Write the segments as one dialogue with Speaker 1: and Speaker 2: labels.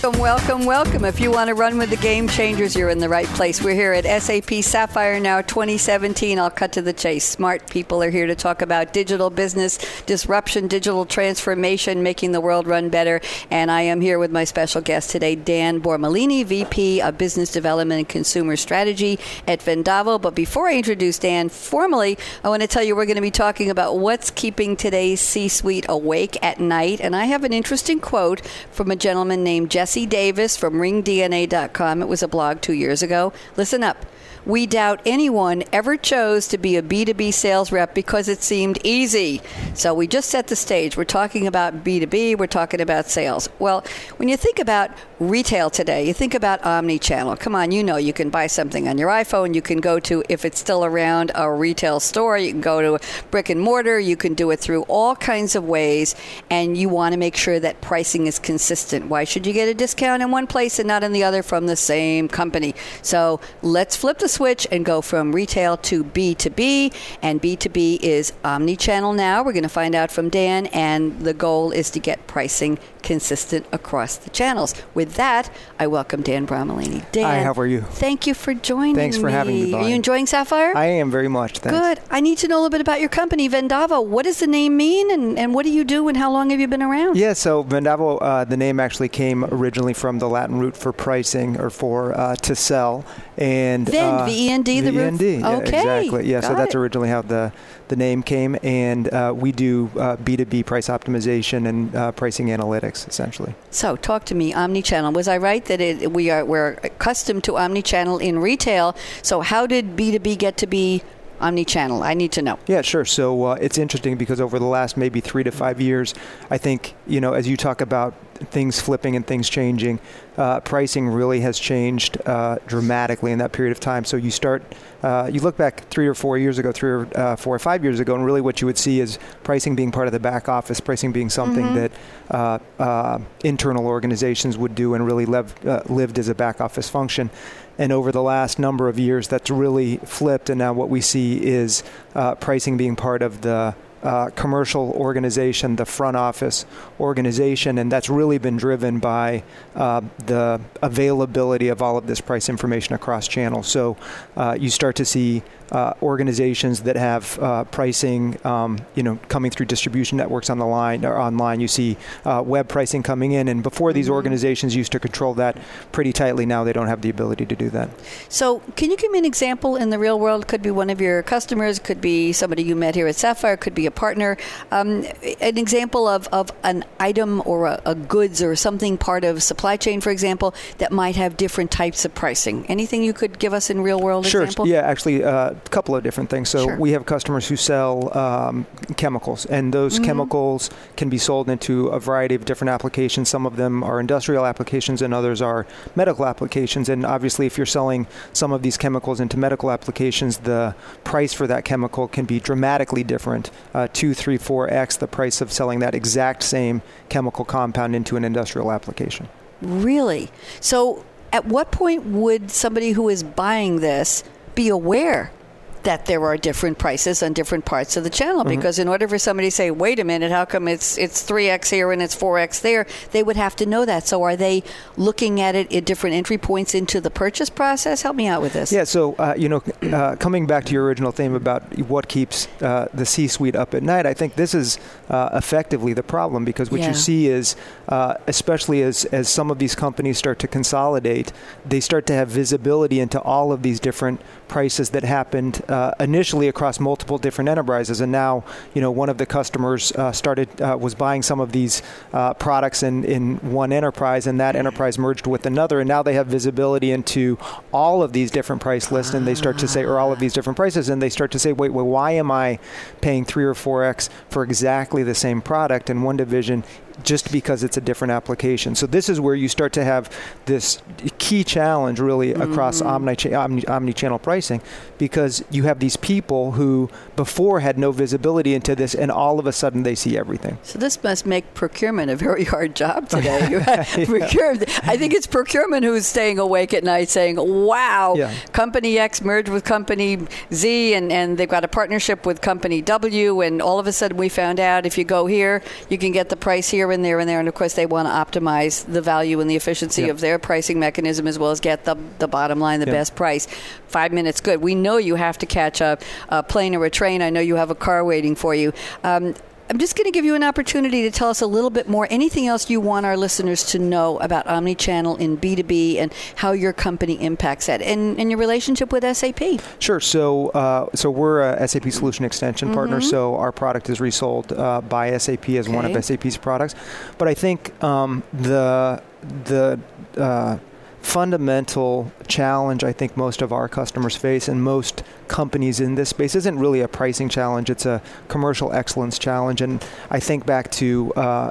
Speaker 1: Welcome, welcome, welcome. If you want to run with the game changers, you're in the right place. We're here at SAP Sapphire Now 2017. I'll cut to the chase. Smart people are here to talk about digital business, disruption, digital transformation, making the world run better. And I am here with my special guest today, Dan Bormolini, VP of Business Development and Consumer Strategy at Vendavo. But before I introduce Dan formally, I want to tell you we're going to be talking about what's keeping today's C suite awake at night. And I have an interesting quote from a gentleman named Jesse. Jesse Davis from ringdna.com. It was a blog two years ago. Listen up. We doubt anyone ever chose to be a B2B sales rep because it seemed easy. So we just set the stage. We're talking about B2B, we're talking about sales. Well, when you think about retail today, you think about omni-channel. Come on, you know you can buy something on your iPhone, you can go to if it's still around a retail store, you can go to brick and mortar, you can do it through all kinds of ways and you want to make sure that pricing is consistent. Why should you get a discount in one place and not in the other from the same company? So, let's flip the switch and go from retail to B2B. And B2B is omni channel now. We're going to find out from Dan. And the goal is to get pricing consistent across the channels. With that, I welcome Dan Bromolini. Dan,
Speaker 2: Hi, how are you?
Speaker 1: Thank you for joining
Speaker 2: Thanks for
Speaker 1: me.
Speaker 2: having me.
Speaker 1: Are you enjoying Sapphire?
Speaker 2: I am very much. Thanks.
Speaker 1: Good. I need to know a little bit about your company, Vendavo. What does the name mean, and, and what do you do, and how long have you been around?
Speaker 2: Yeah, so Vendavo, uh, the name actually came originally from the Latin root for pricing or for uh, to sell, and
Speaker 1: Vend,
Speaker 2: uh,
Speaker 1: V-E-N-D, the root?
Speaker 2: V-E-N-D, yeah,
Speaker 1: Okay,
Speaker 2: exactly. Yeah, so that's
Speaker 1: it.
Speaker 2: originally how the the name came, and uh, we do uh, B2B price optimization and uh, pricing analytics, essentially.
Speaker 1: So, talk to me. Omnichannel. Was I right that it, we are we're accustomed to omnichannel in retail? So, how did B two B get to be omnichannel? I need to know.
Speaker 2: Yeah, sure. So uh, it's interesting because over the last maybe three to five years, I think, you know, as you talk about things flipping and things changing, uh, pricing really has changed uh, dramatically in that period of time. So you start, uh, you look back three or four years ago, three or uh, four or five years ago, and really what you would see is pricing being part of the back office, pricing being something
Speaker 1: Mhm.
Speaker 2: that uh, uh, internal organizations would do and really lev- uh, lived as a back office function. And over the last number of years, that's really flipped. And now what we see is uh, pricing being part of the uh, commercial organization, the front office organization, and that's really been driven by uh, the availability of all of this price information across channels. So uh, you start to see uh, organizations that have uh, pricing, um, you know, coming through distribution networks on the line or online. You see uh, web pricing coming in, and before these organizations used to control that pretty tightly. Now they don't have the ability to do that.
Speaker 1: So, can you give me an example in the real world? Could be one of your customers, could be somebody you met here at Sapphire, could be a partner. Um, an example of, of an item or a, a goods or something part of supply chain, for example, that might have different types of pricing. Anything you could give us in real world
Speaker 2: Sure.
Speaker 1: example?
Speaker 2: Yeah, actually, uh, a couple of different things. So
Speaker 1: Sure.
Speaker 2: we have customers who sell um, chemicals, and those
Speaker 1: Mm-hmm.
Speaker 2: chemicals can be sold into a variety of different applications. Some of them are industrial applications, and others are medical applications. And obviously, if you're selling some of these chemicals into medical applications, the price for that chemical can be dramatically different, uh, two, three, four x the price of selling that exact same chemical compound into an industrial application.
Speaker 1: Really? So, at what point would somebody who is buying this be aware that there are different prices on different parts of the channel? Because in order for somebody to say, "Wait a minute, how come it's it's three x here and it's four x there?" they would have to know that. So, are they looking at it at different entry points into the purchase process? Help me out with this.
Speaker 2: Yeah, so uh, you know, uh, coming back to your original theme about what keeps uh, the C-suite up at night, I think this is uh, effectively the problem because what
Speaker 1: Yeah.
Speaker 2: you see is, uh, especially as as some of these companies start to consolidate, they start to have visibility into all of these different prices that happened uh, initially across multiple different enterprises, and now you know one of the customers uh, started uh, was buying some of these uh, products in in one enterprise, and that enterprise merged with another, and now they have visibility into all of these different price lists, and they start to say, or all of these different prices, and they start to say, wait, well, why am I paying three or four x for exactly the same product in one division? just because it's a different application. So this is where you start to have this key challenge really across omni omni omni-channel pricing because you you have these people who before had no visibility into this, and all of a sudden they see everything.
Speaker 1: So this must make procurement a very hard job today. yeah. I think it's procurement who's staying awake at night saying, wow, yeah. company X merged with company Z and, and they've got a partnership with company W and all of a sudden we found out if you go here, you can get the price here and there and there. And of course they want to optimize the value and the efficiency yep. of their pricing mechanism as well as get the, the bottom line, the best price. Five minutes, good. We know you have to catch a, a plane or a train. I know you have a car waiting for you. Um, I'm just going to give you an opportunity to tell us a little bit more. Anything else you want our listeners to know about omnichannel in B2B and how your company impacts that and, and your relationship with SAP?
Speaker 2: Sure. So, uh, so we're a SAP Solution Extension mm-hmm. partner. So our product is resold uh, by SAP as okay. one of SAP's products. But I think um, the the uh, fundamental challenge I think most of our customers face and most companies in this space isn't really a pricing challenge, it's a commercial excellence challenge. And I think back to uh,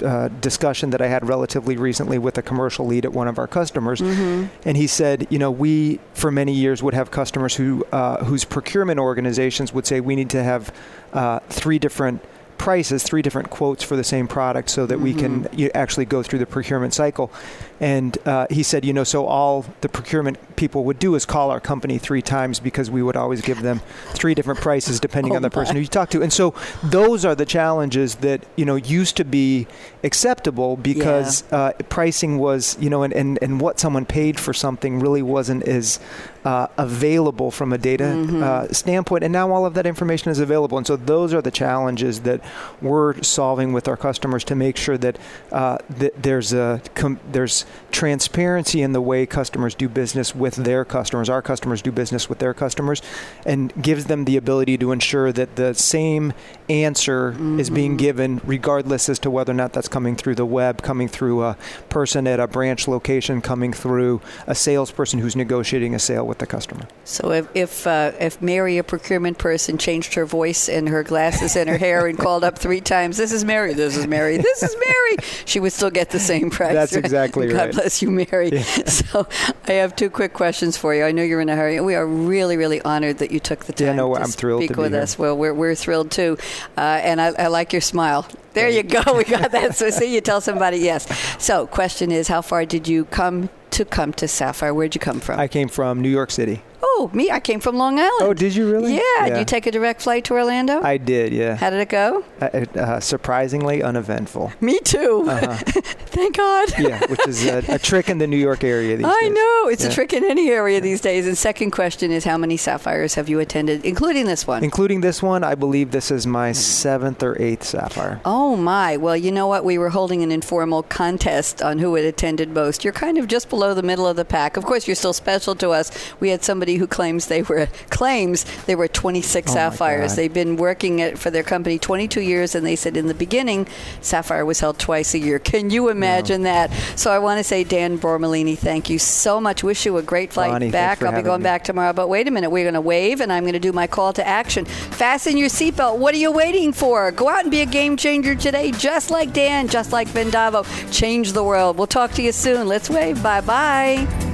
Speaker 2: a, a, discussion that I had relatively recently with a commercial lead at one of our customers. Mm-hmm. And he said, you know, we for many years would have customers who uh, whose procurement organizations would say we need to have uh, three different prices, three different quotes for the same product so that mm-hmm. we can mm-hmm. actually go through the procurement cycle. And uh, he said, you know, so all the procurement people would do is call our company three times because we would always give them three different prices depending oh on the person who you talk to. And so those are the challenges that, you know, used to be acceptable because yeah. uh, pricing was, you know, and, and, and what someone paid for something really wasn't as uh, available from a data mm-hmm. uh, standpoint, and now all of that information is available. And so those are the challenges that we're solving with our customers to make sure that, uh, that there's a com- there's transparency in the way customers do business with their customers, our customers do business with their customers, and gives them the ability to ensure that the same answer mm-hmm. is being given regardless as to whether or not that's coming through the web, coming through a person at a branch location, coming through a salesperson who's negotiating a sale with the customer.
Speaker 1: So if if, uh, if Mary, a procurement person, changed her voice and her glasses and her hair and called up three times, "This is Mary, this is Mary, this is Mary," she would still get the same price.
Speaker 2: That's exactly
Speaker 1: God
Speaker 2: right.
Speaker 1: God bless you, Mary. Yeah. So I have two quick questions for you. I know you're in a hurry. We are really, really honored that you took the time
Speaker 2: yeah, no,
Speaker 1: to
Speaker 2: I'm thrilled
Speaker 1: speak
Speaker 2: to
Speaker 1: with
Speaker 2: here.
Speaker 1: us. Well, we're, we're thrilled too. Uh, and I, I like your smile. There you go. We got that. So see, you tell somebody yes. So question is, how far did you come to come to Sapphire? Where'd you come from?
Speaker 2: I came from New York City.
Speaker 1: Oh, me, I came from Long Island.
Speaker 2: Oh, did you really?
Speaker 1: Yeah. yeah. Did you take a direct flight to Orlando?
Speaker 2: I did, yeah.
Speaker 1: How did it go?
Speaker 2: Uh, uh, surprisingly uneventful.
Speaker 1: Me too. Uh-huh. Thank God.
Speaker 2: yeah, which is a, a, trick in the New York area these
Speaker 1: I
Speaker 2: days.
Speaker 1: I know. It's yeah. a trick in any area these days. And second question is how many Sapphires have you attended, including this one?
Speaker 2: Including this one, I believe this is my seventh or eighth Sapphire.
Speaker 1: Oh, my. Well, you know what? We were holding an informal contest on who had attended most. You're kind of just below the middle of the pack. Of course, you're still special to us. We had somebody who claims they were claims they were 26 oh sapphires. They've been working it for their company 22 years, and they said in the beginning, Sapphire was held twice a year. Can you imagine no. that? So I want to say, Dan Bormolini, thank you so much. Wish you a great flight
Speaker 2: Bonnie,
Speaker 1: back. I'll be going
Speaker 2: me.
Speaker 1: back tomorrow. But wait a minute, we're going to wave, and I'm going to do my call to action. Fasten your seatbelt. What are you waiting for? Go out and be a game changer today, just like Dan, just like Vendavo. Change the world. We'll talk to you soon. Let's wave. Bye bye.